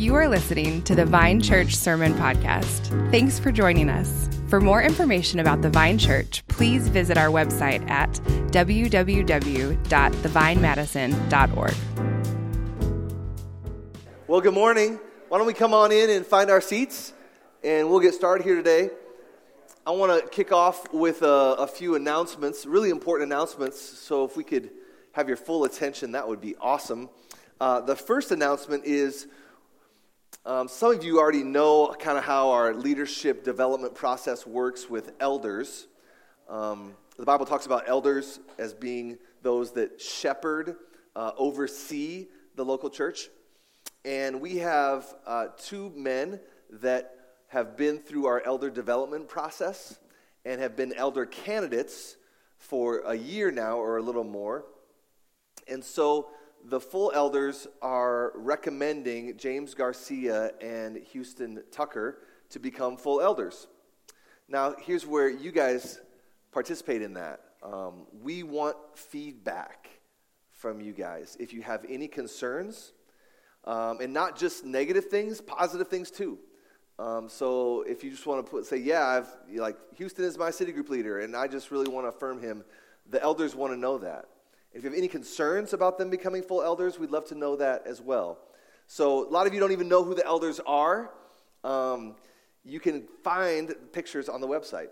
You are listening to the Vine Church Sermon Podcast. Thanks for joining us. For more information about the Vine Church, please visit our website at www.thevinemadison.org. Well, good morning. Why don't we come on in and find our seats, and we'll get started here today. I want to kick off with a, a few announcements, really important announcements. So, if we could have your full attention, that would be awesome. Uh, the first announcement is um, some of you already know kind of how our leadership development process works with elders. Um, the Bible talks about elders as being those that shepherd, uh, oversee the local church. And we have uh, two men that have been through our elder development process and have been elder candidates for a year now or a little more. And so the full elders are recommending James Garcia and Houston Tucker to become full elders. Now, here's where you guys participate in that. Um, we want feedback from you guys. If you have any concerns, um, and not just negative things, positive things too. Um, so if you just want to put, say, yeah, I've like Houston is my city group leader, and I just really want to affirm him. The elders want to know that. If you have any concerns about them becoming full elders, we'd love to know that as well. So, a lot of you don't even know who the elders are. Um, you can find pictures on the website.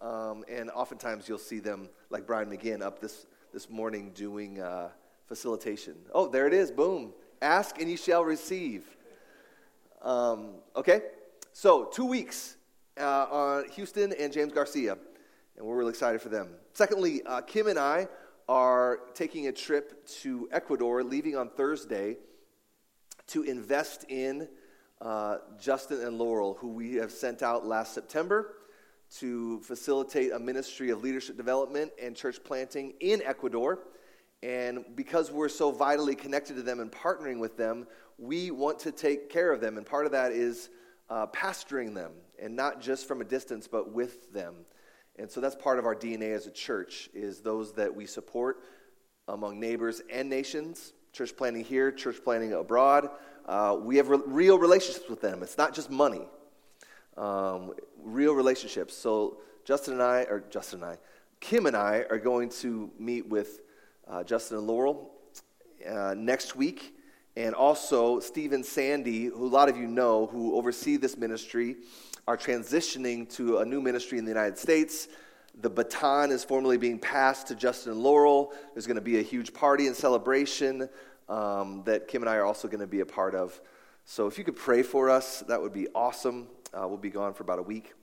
Um, and oftentimes you'll see them, like Brian McGinn, up this, this morning doing uh, facilitation. Oh, there it is. Boom. Ask and you shall receive. Um, okay? So, two weeks uh, on Houston and James Garcia. And we're really excited for them. Secondly, uh, Kim and I are taking a trip to Ecuador, leaving on Thursday, to invest in uh, Justin and Laurel, who we have sent out last September to facilitate a ministry of leadership development and church planting in Ecuador. And because we're so vitally connected to them and partnering with them, we want to take care of them. And part of that is uh, pastoring them, and not just from a distance, but with them. And so that's part of our DNA as a church is those that we support among neighbors and nations, church planting here, church planting abroad. Uh, we have re- real relationships with them. It's not just money. Um, real relationships. So Justin and I, or Justin and I, Kim and I are going to meet with uh, Justin and Laurel uh, next week. And also, Stephen Sandy, who a lot of you know, who oversee this ministry are transitioning to a new ministry in the United States. The baton is formally being passed to Justin Laurel. There's going to be a huge party and celebration um, that Kim and I are also going to be a part of. So if you could pray for us, that would be awesome. Uh, we'll be gone for about a week.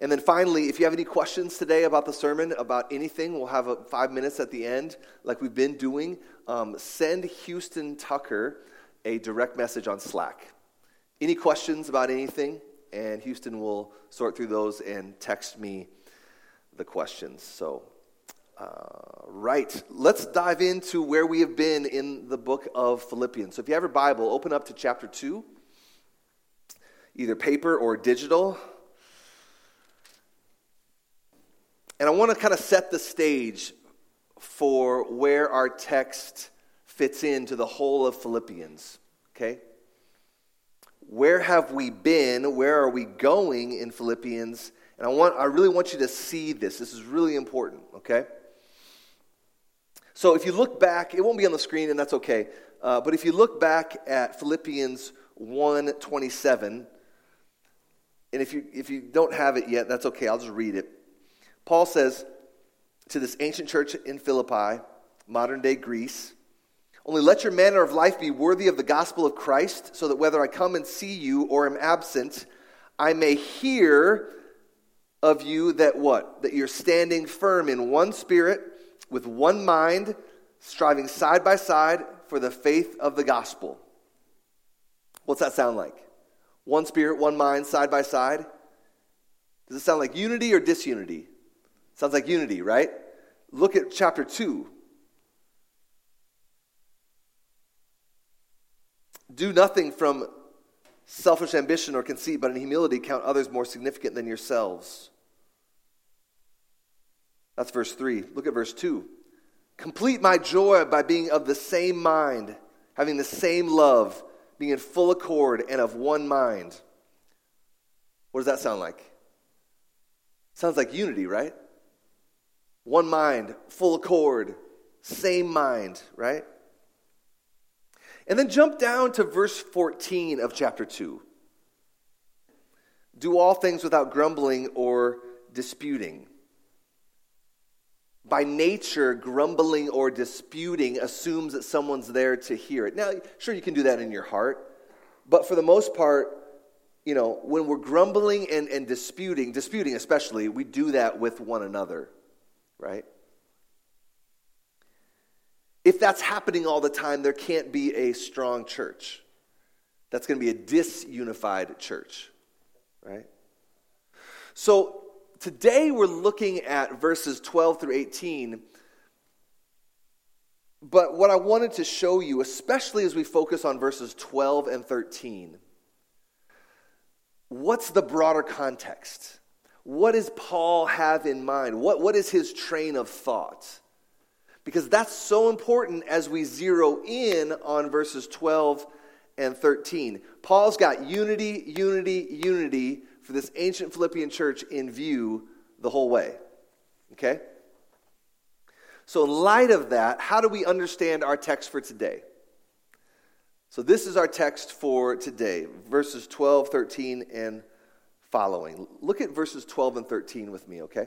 And then finally, if you have any questions today about the sermon, about anything, we'll have a, five minutes at the end, like we've been doing. Um, send Houston Tucker a direct message on Slack. Any questions about anything? And Houston will sort through those and text me the questions. So, uh, right, let's dive into where we have been in the book of Philippians. So, if you have your Bible, open up to chapter 2, either paper or digital. And I want to kind of set the stage for where our text fits into the whole of Philippians, okay? Where have we been? Where are we going in Philippians? And I, want, I really want you to see this. This is really important, okay? So if you look back, it won't be on the screen, and that's okay. Uh, but if you look back at Philippians 1.27, and if you, if you don't have it yet, that's okay. I'll just read it. Paul says to this ancient church in Philippi, modern day Greece, only let your manner of life be worthy of the gospel of Christ, so that whether I come and see you or am absent, I may hear of you that what? That you're standing firm in one spirit, with one mind, striving side by side for the faith of the gospel. What's that sound like? One spirit, one mind, side by side? Does it sound like unity or disunity? Sounds like unity, right? Look at chapter 2. Do nothing from selfish ambition or conceit, but in humility count others more significant than yourselves. That's verse 3. Look at verse 2. Complete my joy by being of the same mind, having the same love being in full accord and of one mind. What does that sound like? Sounds like unity, right? One mind, full accord, same mind, right? And then jump down to verse 14 of chapter 2. Do all things without grumbling or disputing. By nature, grumbling or disputing assumes that someone's there to hear it. Now, sure, you can do that in your heart, but for the most part, you know, when we're grumbling and, and disputing, disputing especially, we do that with one another, right? If that's happening all the time, there can't be a strong church. That's going to be a disunified church, right? So today we're looking at verses 12 through 18. But what I wanted to show you, especially as we focus on verses 12 and 13, what's the broader context? What does Paul have in mind? What, what is his train of thought? Because that's so important as we zero in on verses 12 and 13. Paul's got unity, unity, unity for this ancient Philippian church in view the whole way. Okay? So, in light of that, how do we understand our text for today? So, this is our text for today, verses 12, 13, and following. Look at verses 12 and 13 with me, okay?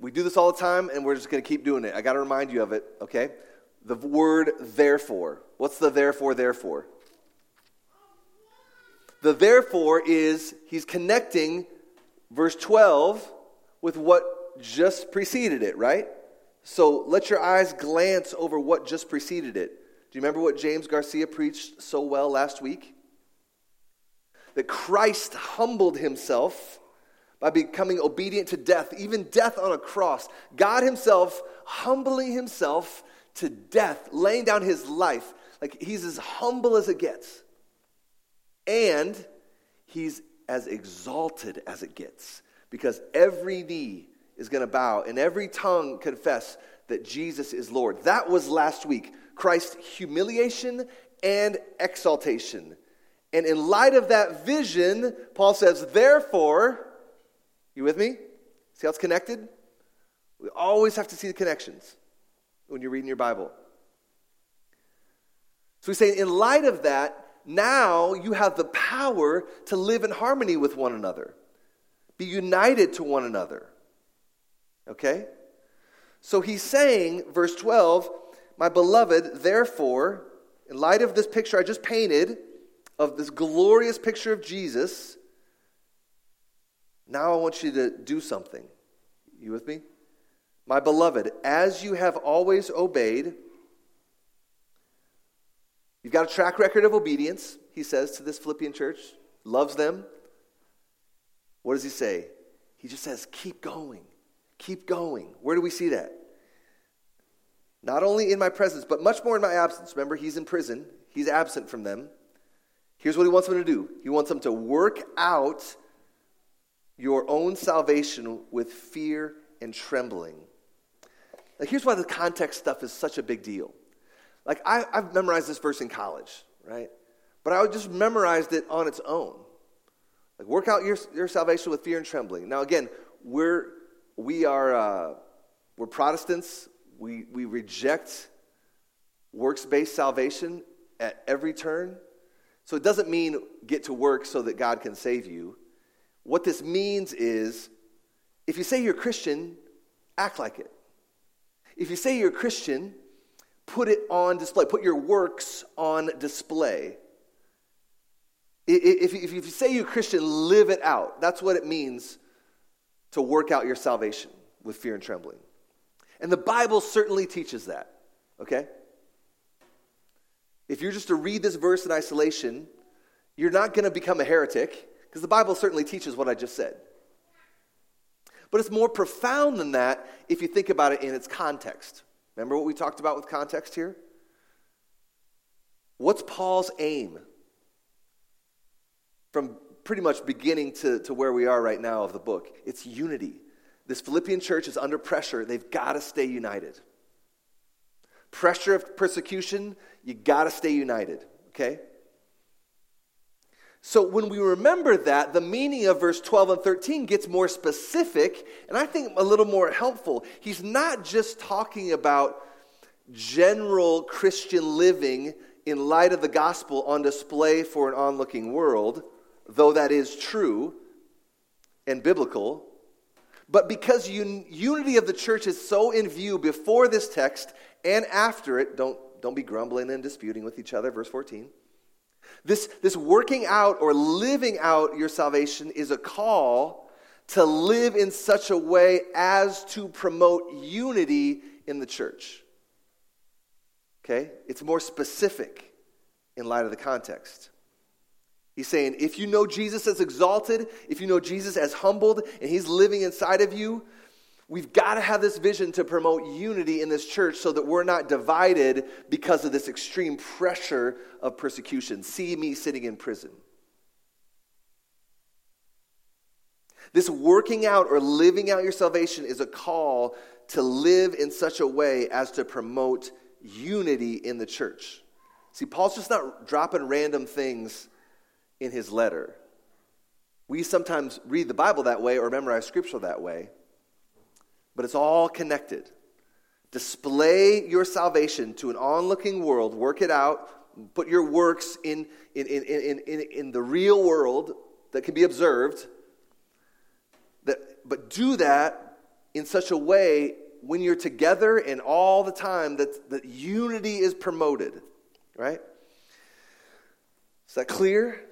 we do this all the time, and we're just going to keep doing it. I got to remind you of it, okay? The word therefore. What's the therefore, therefore? The therefore is he's connecting verse 12 with what just preceded it, right? So let your eyes glance over what just preceded it. Do you remember what James Garcia preached so well last week? That Christ humbled himself by becoming obedient to death, even death on a cross. God Himself humbling Himself to death, laying down His life. Like He's as humble as it gets. And He's as exalted as it gets because every knee is going to bow and every tongue confess that Jesus is Lord. That was last week. Christ's humiliation and exaltation. And in light of that vision, Paul says, therefore, you with me? See how it's connected? We always have to see the connections when you're reading your Bible. So we say, in light of that, now you have the power to live in harmony with one another, be united to one another. Okay? So he's saying, verse 12, my beloved, therefore, in light of this picture I just painted, of this glorious picture of Jesus, now I want you to do something. You with me? My beloved, as you have always obeyed, you've got a track record of obedience, he says to this Philippian church, loves them. What does he say? He just says, keep going, keep going. Where do we see that? Not only in my presence, but much more in my absence. Remember, he's in prison, he's absent from them. Here's what he wants them to do he wants them to work out your own salvation with fear and trembling. Like, here's why the context stuff is such a big deal. Like, I, have memorized this verse in college, right? But I just memorized it on its own. Like, work out your, your salvation with fear and trembling. Now, again, we're, we are, uh, we're Protestants. We, we reject works based salvation at every turn. So it doesn't mean get to work so that God can save you. What this means is if you say you're Christian, act like it. If you say you're Christian, put it on display, put your works on display. If you say you're Christian, live it out. That's what it means to work out your salvation with fear and trembling. And the Bible certainly teaches that, okay? If you're just to read this verse in isolation, you're not going to become a heretic because the Bible certainly teaches what I just said. But it's more profound than that if you think about it in its context. Remember what we talked about with context here? What's Paul's aim? From pretty much beginning to, to where we are right now of the book, it's unity. This Philippian church is under pressure. They've got to stay united. Pressure of persecution, you got to stay united, okay? So when we remember that, the meaning of verse 12 and 13 gets more specific and I think a little more helpful. He's not just talking about general Christian living in light of the gospel on display for an onlooking world, though that is true and biblical. But because un- unity of the church is so in view before this text and after it, don't, don't be grumbling and disputing with each other, verse 14 this, this working out or living out your salvation is a call to live in such a way as to promote unity in the church. Okay? It's more specific in light of the context. He's saying if you know Jesus as exalted, if you know Jesus as humbled, and he's living inside of you, We've got to have this vision to promote unity in this church so that we're not divided because of this extreme pressure of persecution. See me sitting in prison. This working out or living out your salvation is a call to live in such a way as to promote unity in the church. See, Paul's just not dropping random things in his letter. We sometimes read the Bible that way or memorize scripture that way but it's all connected. Display your salvation to an onlooking world, work it out, put your works in, in, in, in, in, in the real world that can be observed. That, but do that in such a way when you're together and all the time that, that unity is promoted, right? Is that clear?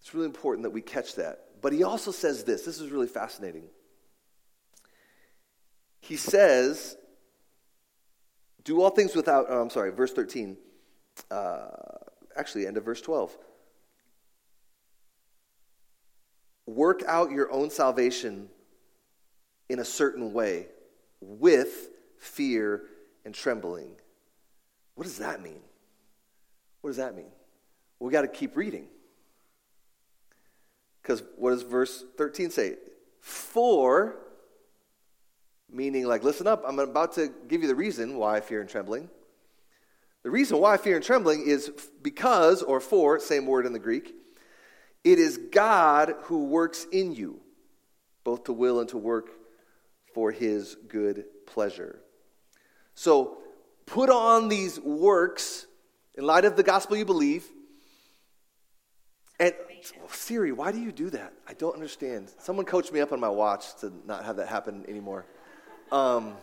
It's really important that we catch that. But he also says this this is really fascinating he says, Do all things without, oh, I'm sorry, verse 13. Uh, actually, end of verse 12. Work out your own salvation in a certain way with fear and trembling. What does that mean? What does that mean? We got to keep reading. Because what does verse 13 say? For Meaning, like, listen up, I'm about to give you the reason why fear and trembling. The reason why fear and trembling is because, or for, same word in the Greek, it is God who works in you, both to will and to work for his good pleasure. So, put on these works in light of the gospel you believe. And Siri, why do you do that? I don't understand. Someone coached me up on my watch to not have that happen anymore. Um,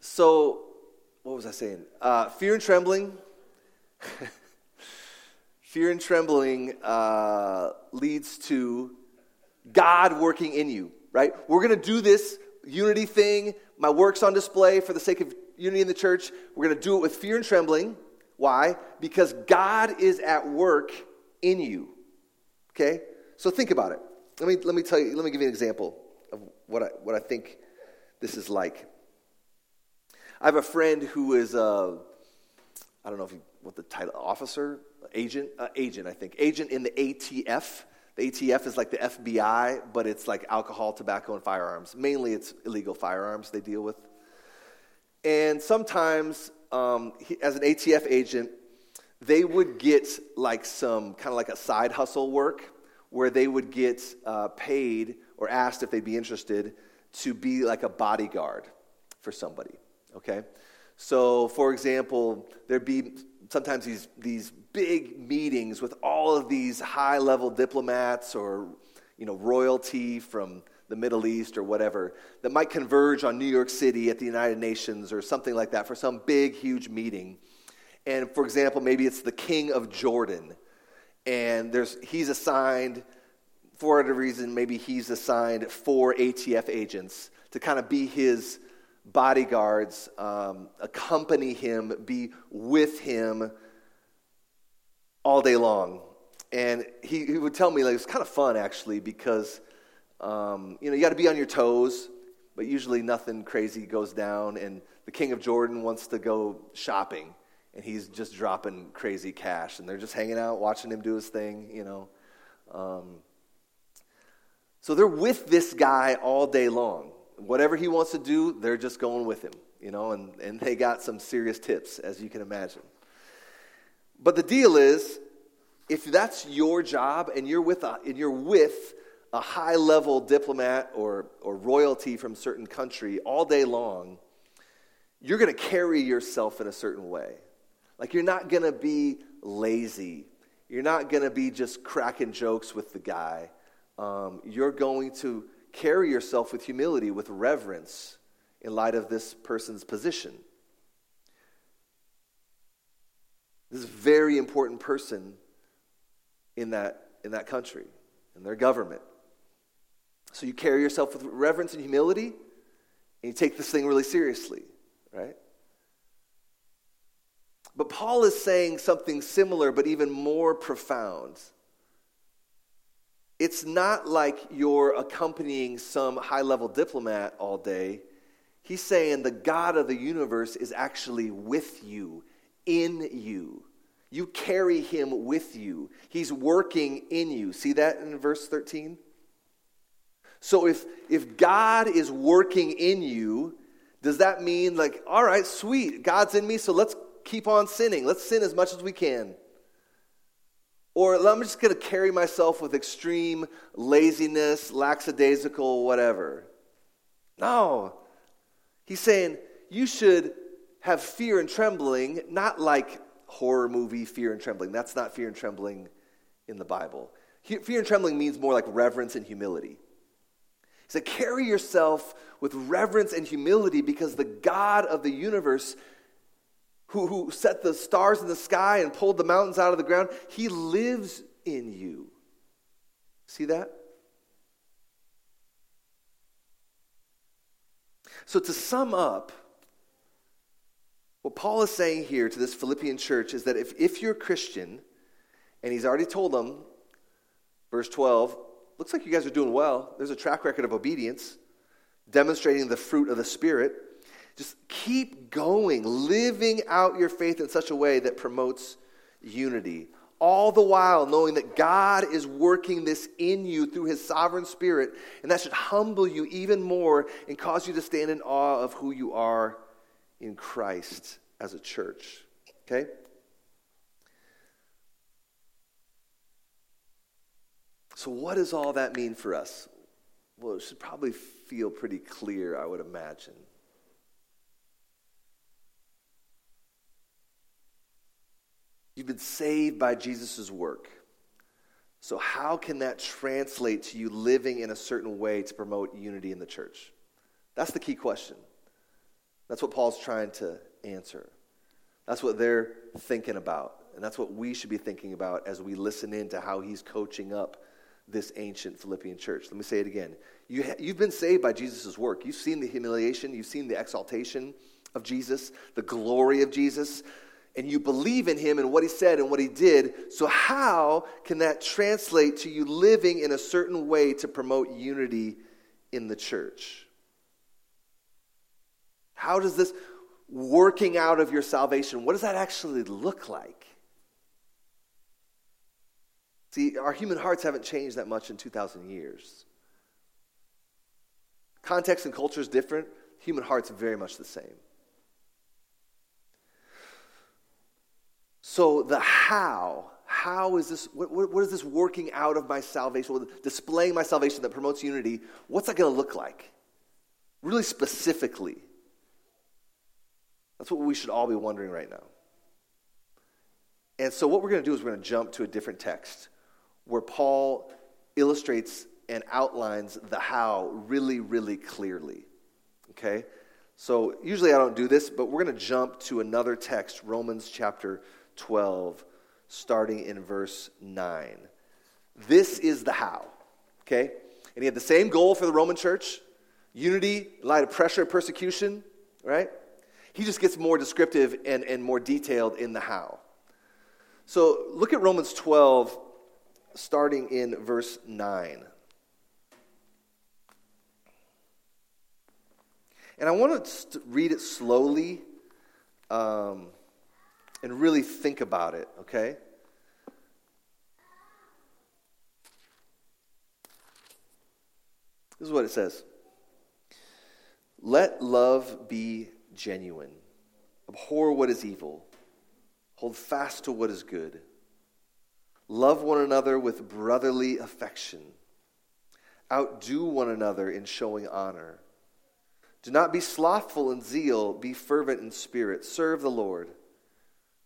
so, what was I saying? Uh, fear and trembling. fear and trembling uh, leads to God working in you, right? We're going to do this unity thing. My work's on display for the sake of unity in the church. We're going to do it with fear and trembling. Why? Because God is at work in you. Okay? So think about it. Let me, let me tell you, let me give you an example what I, what I think this is like. I have a friend who is, uh, I don't know if what the title, officer, agent, uh, agent, I think, agent in the ATF. The ATF is like the FBI, but it's like alcohol, tobacco, and firearms. Mainly it's illegal firearms they deal with. And sometimes, um, he, as an ATF agent, they would get like some kind of like a side hustle work where they would get uh, paid or asked if they'd be interested to be like a bodyguard for somebody, okay? So, for example, there'd be sometimes these, these big meetings with all of these high level diplomats or, you know, royalty from the Middle East or whatever that might converge on New York City at the United Nations or something like that for some big, huge meeting. And for example, maybe it's the king of Jordan, and there's, he's assigned for whatever reason, maybe he's assigned four ATF agents to kind of be his bodyguards um, accompany him, be with him all day long. And he, he would tell me, like, it's kind of fun actually, because, um, you know, you got to be on your toes, but usually nothing crazy goes down. And the king of Jordan wants to go shopping, and he's just dropping crazy cash. And they're just hanging out, watching him do his thing, you know. Um, so they're with this guy all day long. Whatever he wants to do, they're just going with him, you know, and, and they got some serious tips, as you can imagine. But the deal is, if that's your job and you're with a, and you're with a high level diplomat or, or royalty from a certain country all day long, you're going to carry yourself in a certain way. Like you're not going to be lazy. You're not going to be just cracking jokes with the guy. Um, you're going to carry yourself with humility, with reverence in light of this person's position. This is a very important person in that, in that country, in their government. So you carry yourself with reverence and humility, and you take this thing really seriously, right? But Paul is saying something similar, but even more profound. It's not like you're accompanying some high level diplomat all day. He's saying the God of the universe is actually with you, in you. You carry him with you. He's working in you. See that in verse 13? So if, if God is working in you, does that mean, like, all right, sweet, God's in me, so let's keep on sinning. Let's sin as much as we can. Or I'm just going to carry myself with extreme laziness, lackadaisical, whatever. No. He's saying you should have fear and trembling, not like horror movie fear and trembling. That's not fear and trembling in the Bible. Fear and trembling means more like reverence and humility. He said, carry yourself with reverence and humility because the God of the universe, who, who set the stars in the sky and pulled the mountains out of the ground, he lives in you. See that? So, to sum up, what Paul is saying here to this Philippian church is that if, if you're a Christian, and he's already told them, verse 12, looks like you guys are doing well. There's a track record of obedience, demonstrating the fruit of the Spirit. Just keep going, living out your faith in such a way that promotes unity. All the while knowing that God is working this in you through his sovereign spirit, and that should humble you even more and cause you to stand in awe of who you are in Christ as a church. Okay? So, what does all that mean for us? Well, it should probably feel pretty clear, I would imagine. You've been saved by Jesus' work. So, how can that translate to you living in a certain way to promote unity in the church? That's the key question. That's what Paul's trying to answer. That's what they're thinking about. And that's what we should be thinking about as we listen in to how he's coaching up this ancient Philippian church. Let me say it again. You ha- you've been saved by Jesus' work. You've seen the humiliation, you've seen the exaltation of Jesus, the glory of Jesus, and you believe in him and what he said and what he did. So, how can that translate to you living in a certain way to promote unity in the church? How does this working out of your salvation, what does that actually look like? See, our human hearts haven't changed that much in 2,000 years. Context and culture is different. Human hearts very much the same. So, the how, how is this, what, what, is this working out of my salvation, displaying my salvation that promotes unity? What's that going to look like? Really specifically. That's what we should all be wondering right now. And so, what we're going to do is we're going to jump to a different text where Paul illustrates and outlines the how really, really clearly. Okay? So, usually I don't do this, but we're going to jump to another text, Romans chapter 12, starting in verse 9. This is the how. Okay? And he had the same goal for the Roman church unity in light of pressure and persecution right? He just gets more descriptive and, and more detailed in the how. So look at Romans 12, starting in verse 9. And I want to read it slowly um, and really think about it, okay? This is what it says Let love be genuine, abhor what is evil, hold fast to what is good. Love one another with brotherly affection. Outdo one another in showing honor. Do not be slothful in zeal, be fervent in spirit. Serve the Lord.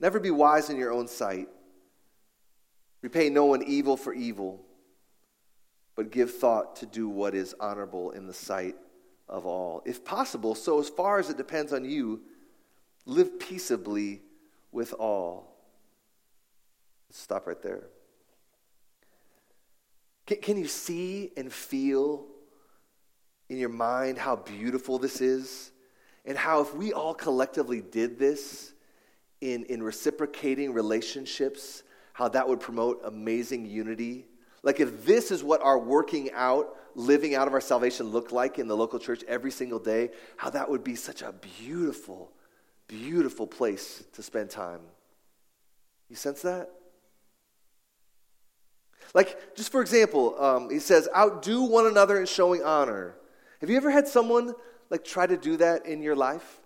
Never be wise in your own sight. Repay no one evil for evil, but give thought to do what is honorable in the sight of all. If possible, so as far as it depends on you, live peaceably with all. Let's stop right there. Can, can you see and feel in your mind how beautiful this is? and how if we all collectively did this in, in reciprocating relationships, how that would promote amazing unity. Like if this is what our working out, living out of our salvation looked like in the local church every single day, how that would be such a beautiful, beautiful place to spend time. You sense that? Like, just for example, um, he says, outdo one another in showing honor. Have you ever had someone like try to do that in your life?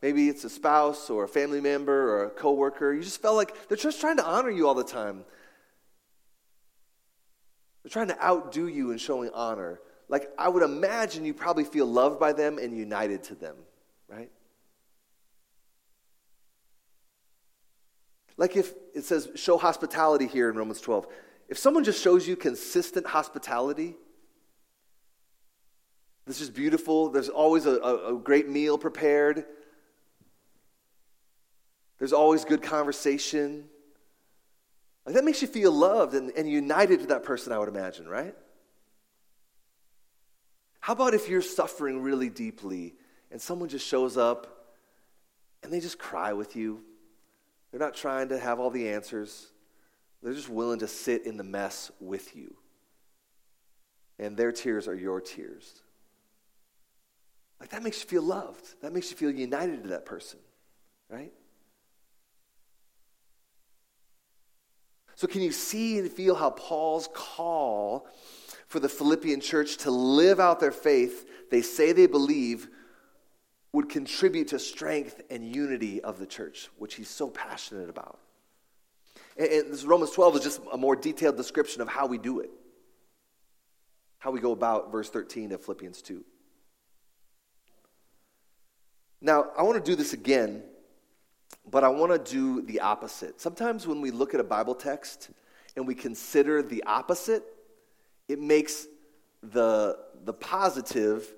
Maybe it's a spouse or a family member or a coworker. You just felt like they're just trying to honor you all the time. They're trying to outdo you in showing honor. Like I would imagine you probably feel loved by them and united to them, right? Like if it says show hospitality here in Romans 12. If someone just shows you consistent hospitality, this is beautiful. There's always a, a, a great meal prepared. There's always good conversation. Like that makes you feel loved and, and united to that person, I would imagine, right? How about if you're suffering really deeply and someone just shows up and they just cry with you? They're not trying to have all the answers, they're just willing to sit in the mess with you. And their tears are your tears. Like that makes you feel loved. That makes you feel united to that person, right? So, can you see and feel how Paul's call for the Philippian church to live out their faith they say they believe would contribute to strength and unity of the church, which he's so passionate about? And, and this Romans 12 is just a more detailed description of how we do it, how we go about verse 13 of Philippians 2. Now, I want to do this again, but I want to do the opposite. Sometimes when we look at a Bible text and we consider the opposite, it makes the, the positive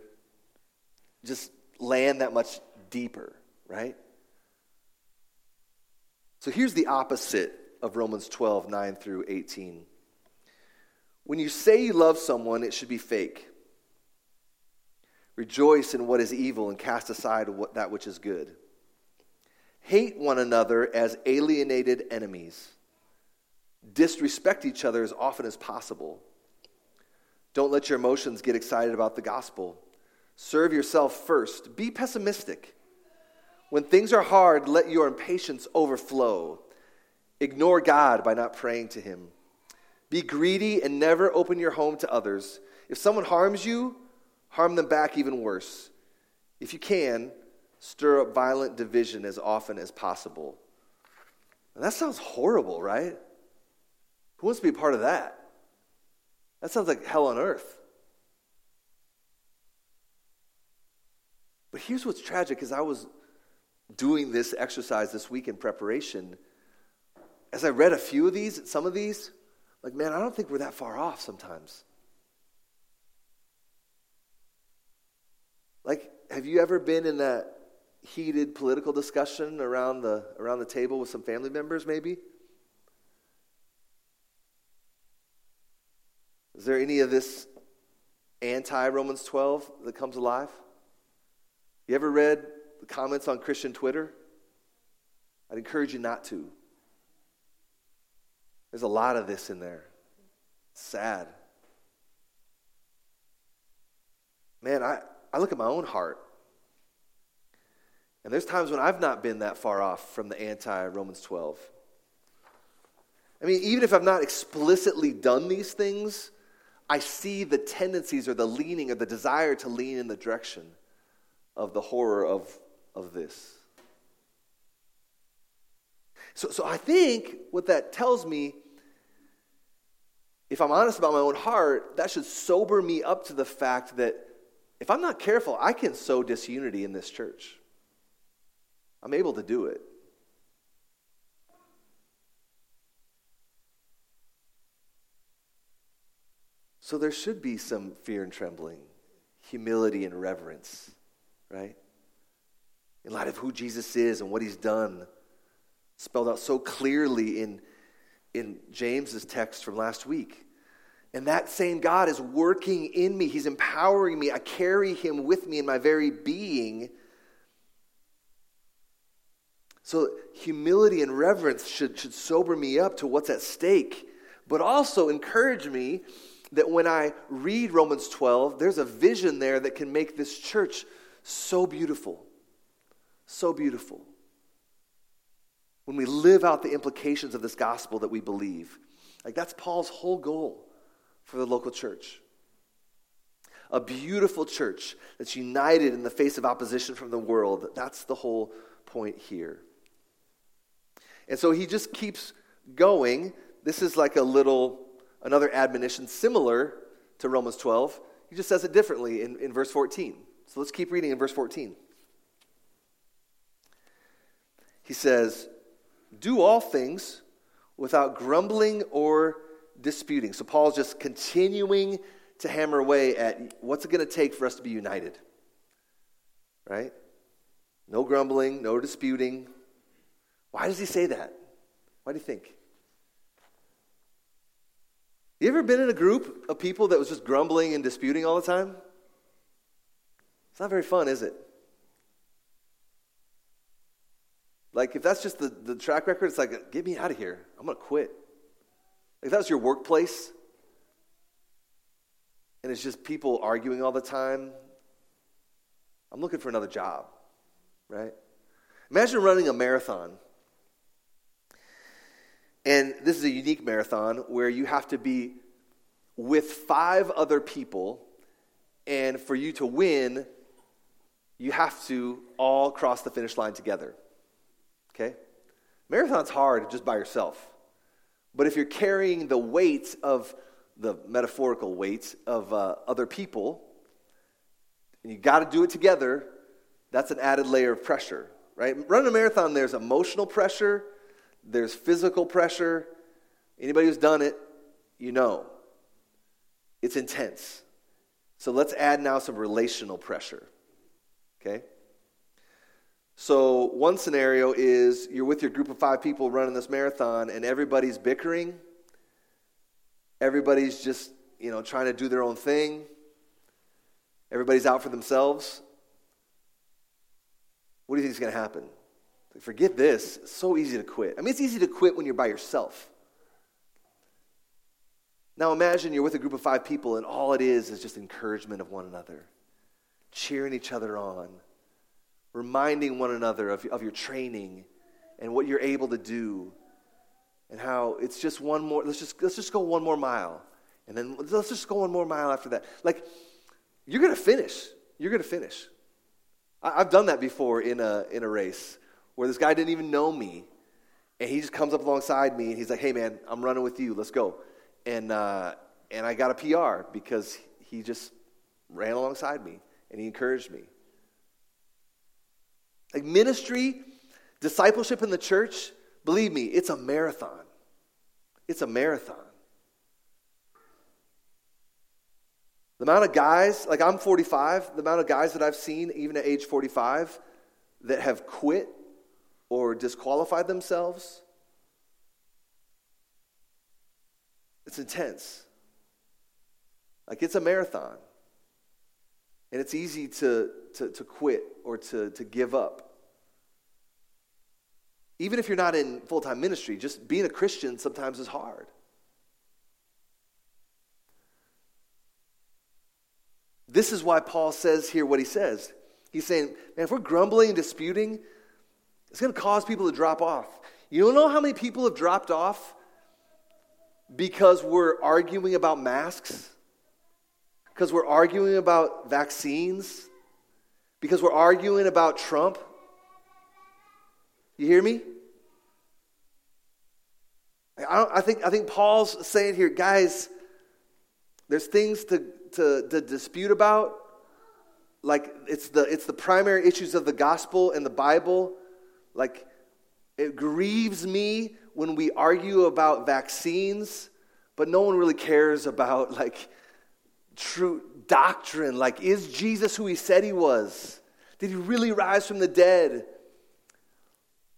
just land that much deeper, right? So here's the opposite of Romans 12, 9 through 18. When you say you love someone, it should be fake. Rejoice in what is evil and cast aside what, that which is good. Hate one another as alienated enemies. Disrespect each other as often as possible. Don't let your emotions get excited about the gospel. Serve yourself first. Be pessimistic. When things are hard, let your impatience overflow. Ignore God by not praying to Him. Be greedy and never open your home to others. If someone harms you, harm them back even worse. If you can, stir up violent division as often as possible. And that sounds horrible, right? Who wants to be part of that? That sounds like hell on earth. But here's what's tragic is I was doing this exercise this week in preparation. As I read a few of these, some of these, like, man, I don't think we're that far off sometimes. Like, have you ever been in that heated political discussion around the, around the table with some family members, maybe? Is there any of this anti Romans 12 that comes alive? You ever read the comments on Christian Twitter? I'd encourage you not to. There's a lot of this in there. It's sad. Man, I, I look at my own heart. And there's times when I've not been that far off from the anti Romans 12. I mean, even if I've not explicitly done these things, I see the tendencies or the leaning or the desire to lean in the direction of the horror of, of this. So, so I think what that tells me, if I'm honest about my own heart, that should sober me up to the fact that if I'm not careful, I can sow disunity in this church. I'm able to do it. So there should be some fear and trembling, humility and reverence, right? In light of who Jesus is and what he's done, spelled out so clearly in, in James's text from last week. And that same God is working in me. He's empowering me. I carry him with me in my very being. So, humility and reverence should, should sober me up to what's at stake, but also encourage me that when I read Romans 12, there's a vision there that can make this church so beautiful. So beautiful. When we live out the implications of this gospel that we believe. Like, that's Paul's whole goal for the local church. A beautiful church that's united in the face of opposition from the world. That's the whole point here. And so he just keeps going. This is like a little another admonition similar to Romans 12. He just says it differently in, in verse 14. So let's keep reading in verse 14. He says, Do all things without grumbling or disputing. So Paul's just continuing to hammer away at what's it going to take for us to be united? Right? No grumbling, no disputing. Why does he say that? Why do you think? You ever been in a group of people that was just grumbling and disputing all the time? It's not very fun, is it? Like, if that's just the, the track record, it's like, get me out of here. I'm going to quit. If that was your workplace, and it's just people arguing all the time, I'm looking for another job, right? Imagine running a marathon and this is a unique marathon where you have to be with five other people, and for you to win, you have to all cross the finish line together. Okay? Marathon's hard just by yourself. But if you're carrying the weight of the metaphorical weight of uh, other people, and you got to do it together, that's an added layer of pressure, right? Running a marathon, there's emotional pressure, there's physical pressure. Anybody who's done it, you know. It's intense. So let's add now some relational pressure. Okay? So, one scenario is you're with your group of five people running this marathon, and everybody's bickering. Everybody's just, you know, trying to do their own thing. Everybody's out for themselves. What do you think is going to happen? Forget this. It's so easy to quit. I mean, it's easy to quit when you're by yourself. Now imagine you're with a group of five people and all it is is just encouragement of one another, cheering each other on, reminding one another of, of your training and what you're able to do and how it's just one more, let's just, let's just go one more mile. And then let's just go one more mile after that. Like, you're going to finish. You're going to finish. I, have done that before in a, in a race where this guy didn't even know me. And he just comes up alongside me and he's like, hey, man, I'm running with you. Let's go. And, uh, and I got a PR because he just ran alongside me and he encouraged me. Like ministry, discipleship in the church, believe me, it's a marathon. It's a marathon. The amount of guys, like I'm 45, the amount of guys that I've seen, even at age 45, that have quit or disqualify themselves, it's intense. Like it's a marathon. And it's easy to, to, to quit or to, to give up. Even if you're not in full time ministry, just being a Christian sometimes is hard. This is why Paul says here what he says. He's saying, man, if we're grumbling and disputing, it's going to cause people to drop off. You don't know how many people have dropped off because we're arguing about masks? Because we're arguing about vaccines? Because we're arguing about Trump? You hear me? I, I, think, I think Paul's saying here, guys, there's things to, to, to dispute about. Like it's the, it's the primary issues of the gospel and the Bible. Like it grieves me when we argue about vaccines, but no one really cares about like true doctrine. Like, is Jesus who he said he was? Did he really rise from the dead?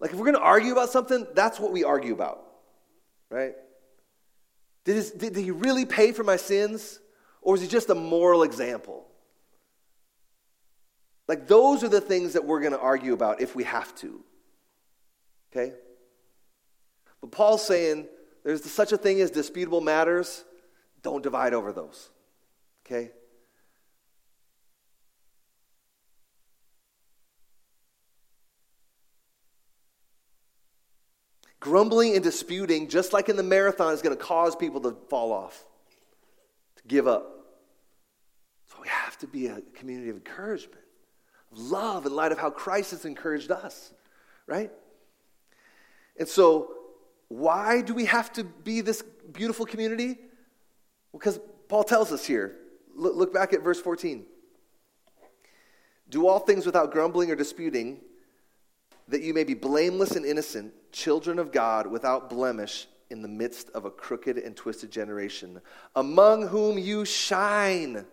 Like, if we're going to argue about something, that's what we argue about, right? Did, his, did he really pay for my sins? Or is he just a moral example? Like, those are the things that we're going to argue about if we have to. Okay? But Paul's saying there's such a thing as disputable matters. Don't divide over those. Okay? Grumbling and disputing, just like in the marathon, is going to cause people to fall off, to give up. So we have to be a community of encouragement, of love, in light of how Christ has encouraged us, right? And so, why do we have to be this beautiful community? Because Paul tells us here. Look, back at verse 14. Do all things without grumbling or disputing that you may be blameless and innocent, children of God, without blemish, in the midst of a crooked and twisted generation, among whom you shine.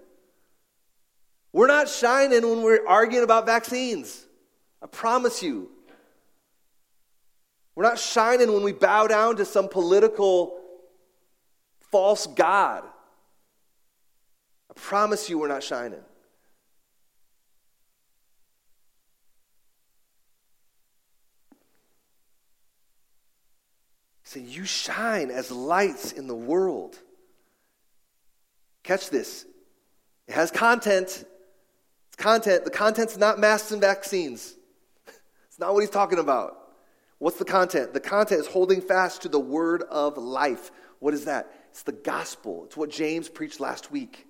We're not shining when we're arguing about vaccines. I promise you. We're not shining when we bow down to some political false God. I promise you, we're not shining. Say, you shine as lights in the world. Catch this. It has content. It's content. The content's not masks and vaccines. it's not what he's talking about. What's the content? The content is holding fast to the word of life. What is that? It's the gospel. It's what James preached last week.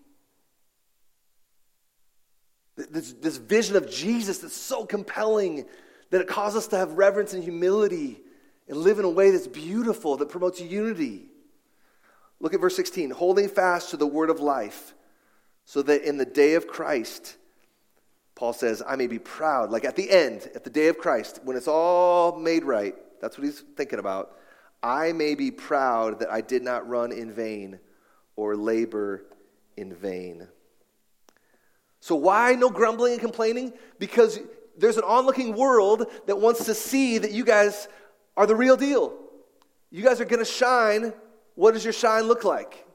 This, this vision of Jesus that's so compelling that it causes us to have reverence and humility and live in a way that's beautiful, that promotes unity. Look at verse 16 holding fast to the word of life, so that in the day of Christ, Paul says, I may be proud. Like at the end, at the day of Christ, when it's all made right, that's what he's thinking about. I may be proud that I did not run in vain or labor in vain. So, why no grumbling and complaining? Because there's an onlooking world that wants to see that you guys are the real deal. You guys are going to shine. What does your shine look like?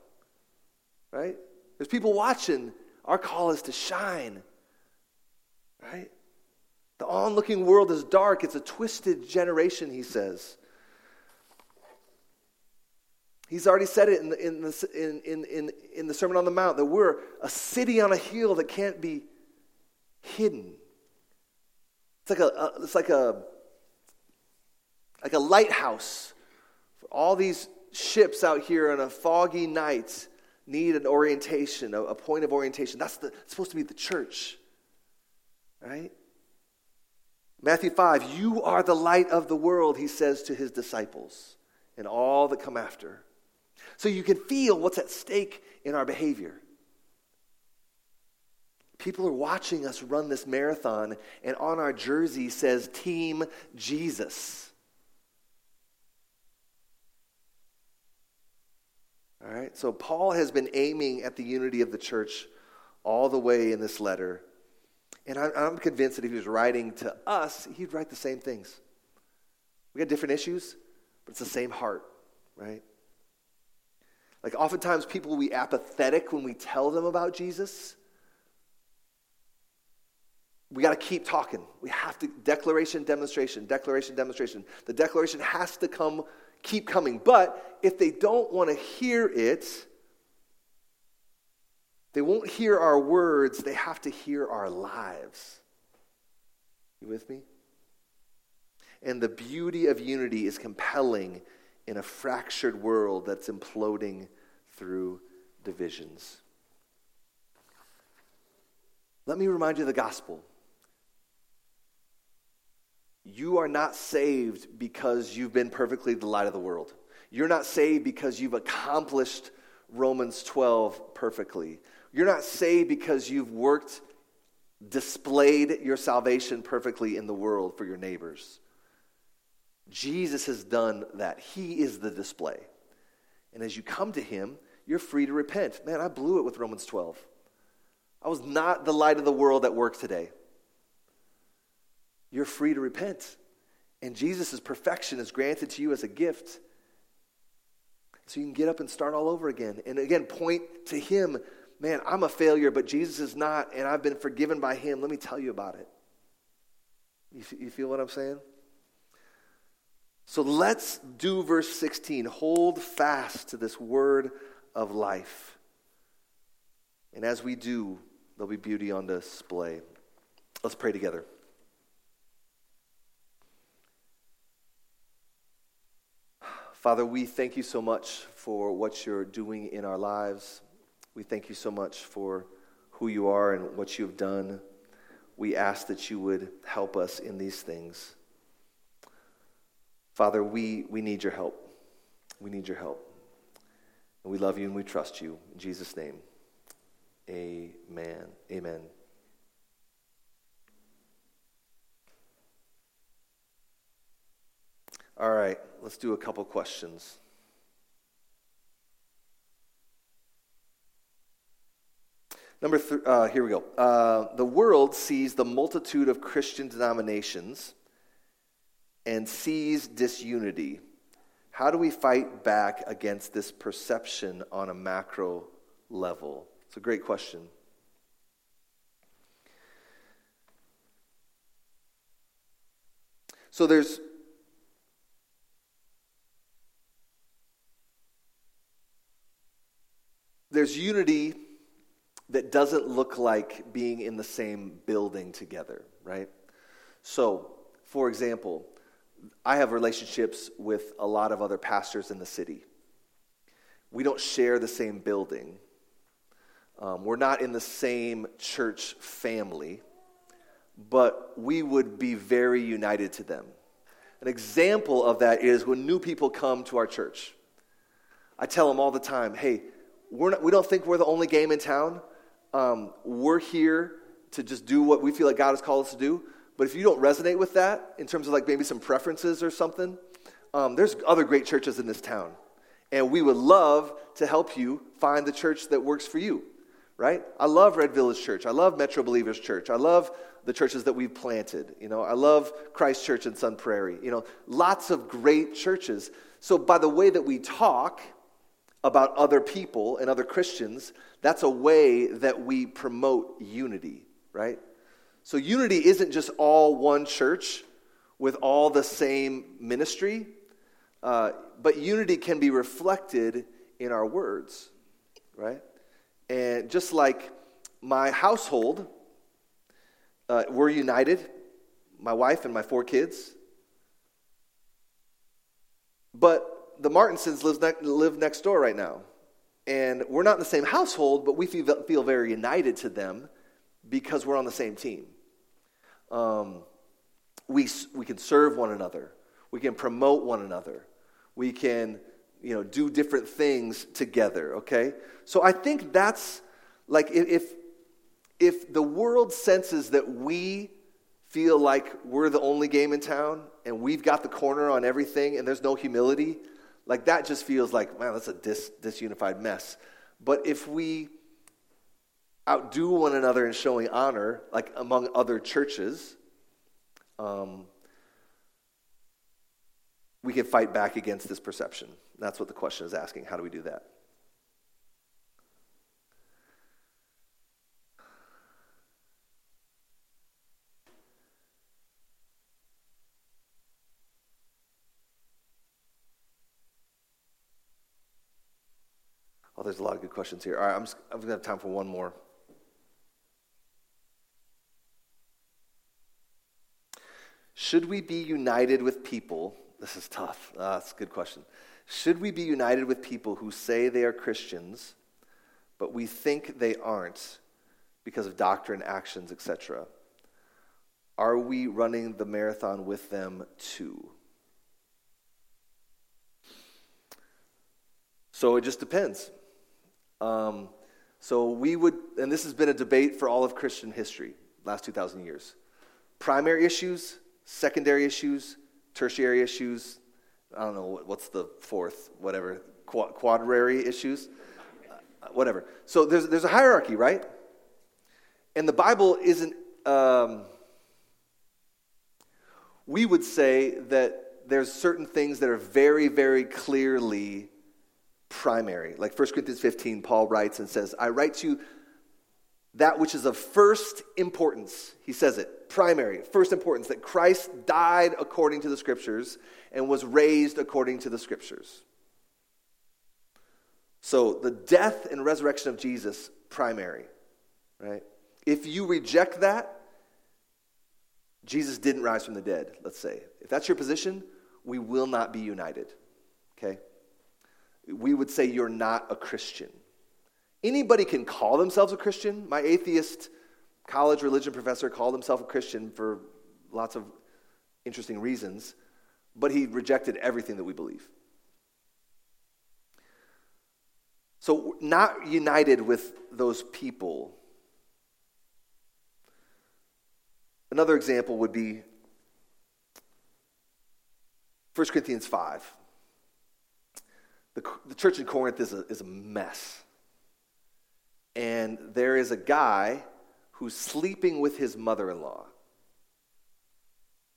Right? There's people watching. Our call is to shine. Right? The onlooking world is dark. It's a twisted generation, he says. He's already said it in the, in, the, in, in, in, in the Sermon on the Mount that we're a city on a hill that can't be hidden. It's like a, a it's like a like a lighthouse. For all these ships out here on a foggy night need an orientation, a, a point of orientation. That's the, supposed to be the church, right? Matthew 5, you are the light of the world, he says to his disciples and all that come after. So you can feel what's at stake in our behavior. People are watching us run this marathon, and on our jersey says Team Jesus. All right, so Paul has been aiming at the unity of the church all the way in this letter. And I'm convinced that if he was writing to us, he'd write the same things. We got different issues, but it's the same heart, right? Like, oftentimes people will be apathetic when we tell them about Jesus we got to keep talking. We have to, declaration, demonstration, declaration, demonstration. The declaration has to come, keep coming. But if they don't want to hear it, they won't hear our words, they have to hear our lives. You with me? And the beauty of unity is compelling in a fractured world that's imploding through divisions. Let me remind you of the gospel. You are not saved because you've been perfectly the light of the world. You're not saved because you've accomplished Romans 12 perfectly. You're not saved because you've worked, displayed your salvation perfectly in the world for your neighbors. Jesus has done that. He is the display. And as you come to Him, you're free to repent. Man, I blew it with Romans 12. I was not the light of the world at work today you're free to repent. And Jesus' perfection is granted to you as a gift. So you can get up and start all over again. And again, point to Him. Man, I'm a failure, but Jesus is not, and I've been forgiven by Him. Let me tell you about it. You, you feel what I'm saying? So let's do verse 16. Hold fast to this word of life. And as we do, there'll be beauty on display. Let's pray together. Father, we thank you so much for what you're doing in our lives. We thank you so much for who you are and what you have done. We ask that you would help us in these things. Father, we, we need your help. We need your help. And we love you and we trust you. In Jesus' name, amen. Amen. All right, let's do a couple questions. Number three, uh, here we go. Uh, the world sees the multitude of Christian denominations and sees disunity. How do we fight back against this perception on a macro level? It's a great question. So there's there's unity that doesn't look like being in the same building together, right? So, for example, I have relationships with a lot of other pastors in the city. We don't share the same building. Um, we're not in the same church family, but we would be very united to them. An example of that is when new people come to our church. I tell them all the time, hey, not, we don't think we're the only game in town. Um, we're here to just do what we feel like God has called us to do. But if you don't resonate with that, in terms of like maybe some preferences or something, um, there's other great churches in this town. And we would love to help you find the church that works for you, right? I love Red Village Church. I love Metro Believers Church. I love the churches that we've planted. You know, I love Christ Church in Sun Prairie. You know, lots of great churches. So by the way that we talk, about other people and other Christians, that's a way that we promote unity, right? So unity isn't just all one church with all the same ministry, uh, but unity can be reflected in our words, right? And just like my household, uh, we're united, my wife and my four kids. But the Martinsons live, ne- live next door right now. And we're not in the same household, but we feel, feel very united to them because we're on the same team. Um, we, we can serve one another. We can promote one another. We can, you know, do different things together, okay? So I think that's like if, if the world senses that we feel like we're the only game in town and we've got the corner on everything and there's no humility, like that just feels like, man, that's a dis- disunified mess. But if we outdo one another in showing honor, like among other churches, um, we can fight back against this perception. That's what the question is asking. How do we do that? Oh, there's a lot of good questions here. All right, I'm, just, I'm going to have time for one more. Should we be united with people? This is tough. Uh, that's a good question. Should we be united with people who say they are Christians, but we think they aren't because of doctrine, actions, etc.? Are we running the marathon with them too? So it just depends. Um, so we would, and this has been a debate for all of Christian history, last 2,000 years. Primary issues, secondary issues, tertiary issues. I don't know what's the fourth, whatever, quadrary issues, uh, whatever. So there's, there's a hierarchy, right? And the Bible isn't, um, we would say that there's certain things that are very, very clearly primary. Like 1 Corinthians 15, Paul writes and says, I write to you that which is of first importance. He says it, primary, first importance, that Christ died according to the scriptures and was raised according to the scriptures. So the death and resurrection of Jesus, primary, right? If you reject that, Jesus didn't rise from the dead, let's say. If that's your position, we will not be united, okay? We would say you're not a Christian. Anybody can call themselves a Christian. My atheist college religion professor called himself a Christian for lots of interesting reasons, but he rejected everything that we believe. So, not united with those people. Another example would be 1 Corinthians 5. The, the church in Corinth is a, is a mess and there is a guy who's sleeping with his mother in law.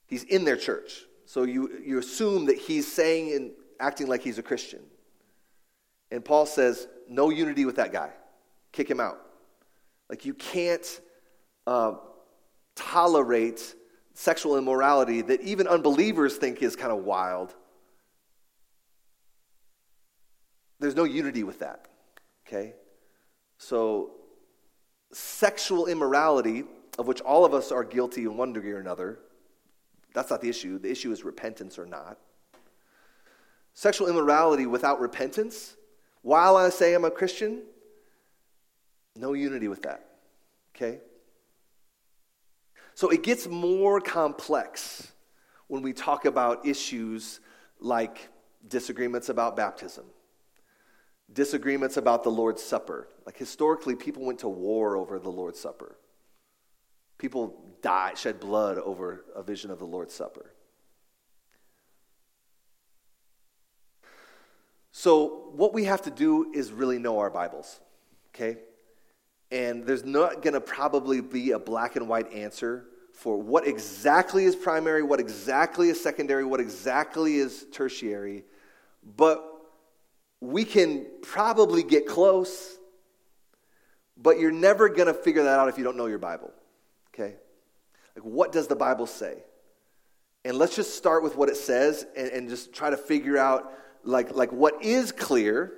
He's in their church. So you, you assume that he's saying and acting like he's a Christian. And Paul says, no unity with that guy. Kick him out. Like you can't uh, tolerate sexual immorality that even unbelievers think is kind of wild. There's no unity with that. Okay? So, sexual immorality, of which all of us are guilty in one degree or another, that's not the issue. The issue is repentance or not. Sexual immorality without repentance, while I say I'm a Christian, no unity with that. Okay? So it gets more complex when we talk about issues like disagreements about baptism disagreements about the Lord's Supper. Like historically, people went to war over the Lord's Supper. People died, shed blood over a vision of the Lord's Supper. So, what we have to do is really know our Bibles, okay? And there's not to probably be a black and white answer for what exactly is primary, what exactly is secondary, what exactly is tertiary. But we can probably get close, but you're never going to figure that out if you don't know your Bible. Okay? Like, what does the Bible say? And let's just start with what it says and, and just try to figure out, like, like, what is clear,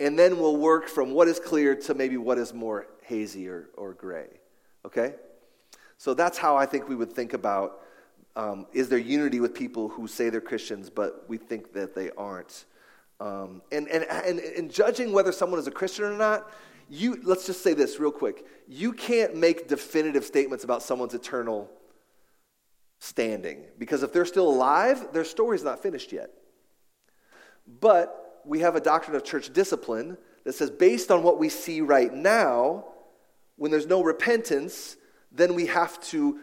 and then we'll work from what is clear to maybe what is more hazy or, or gray. Okay? So that's how I think we would think about um, is there unity with people who say they're Christians, but we think that they aren't? Um, and, and, and, and judging whether someone is a Christian or not, you, let's just say this real quick. You can't make definitive statements about someone's eternal standing because if they're still alive, their story's not finished yet. But we have a doctrine of church discipline that says, based on what we see right now, when there's no repentance, then we have to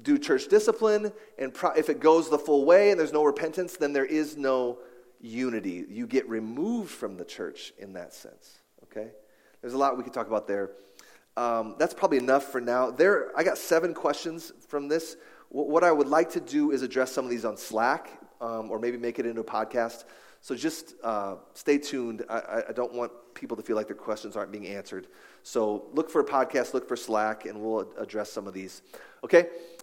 do church discipline. And pro- if it goes the full way and there's no repentance, then there is no unity. You get removed from the church in that sense. Okay? There's a lot we could talk about there. Um, that's probably enough for now. There, I got seven questions from this. what I would like to do is address some of these on Slack, um, or maybe make it into a podcast. So just uh, stay tuned. I, I, don't want people to feel like their questions aren't being answered. So look for a podcast, look for Slack, and we'll address some of these. Okay?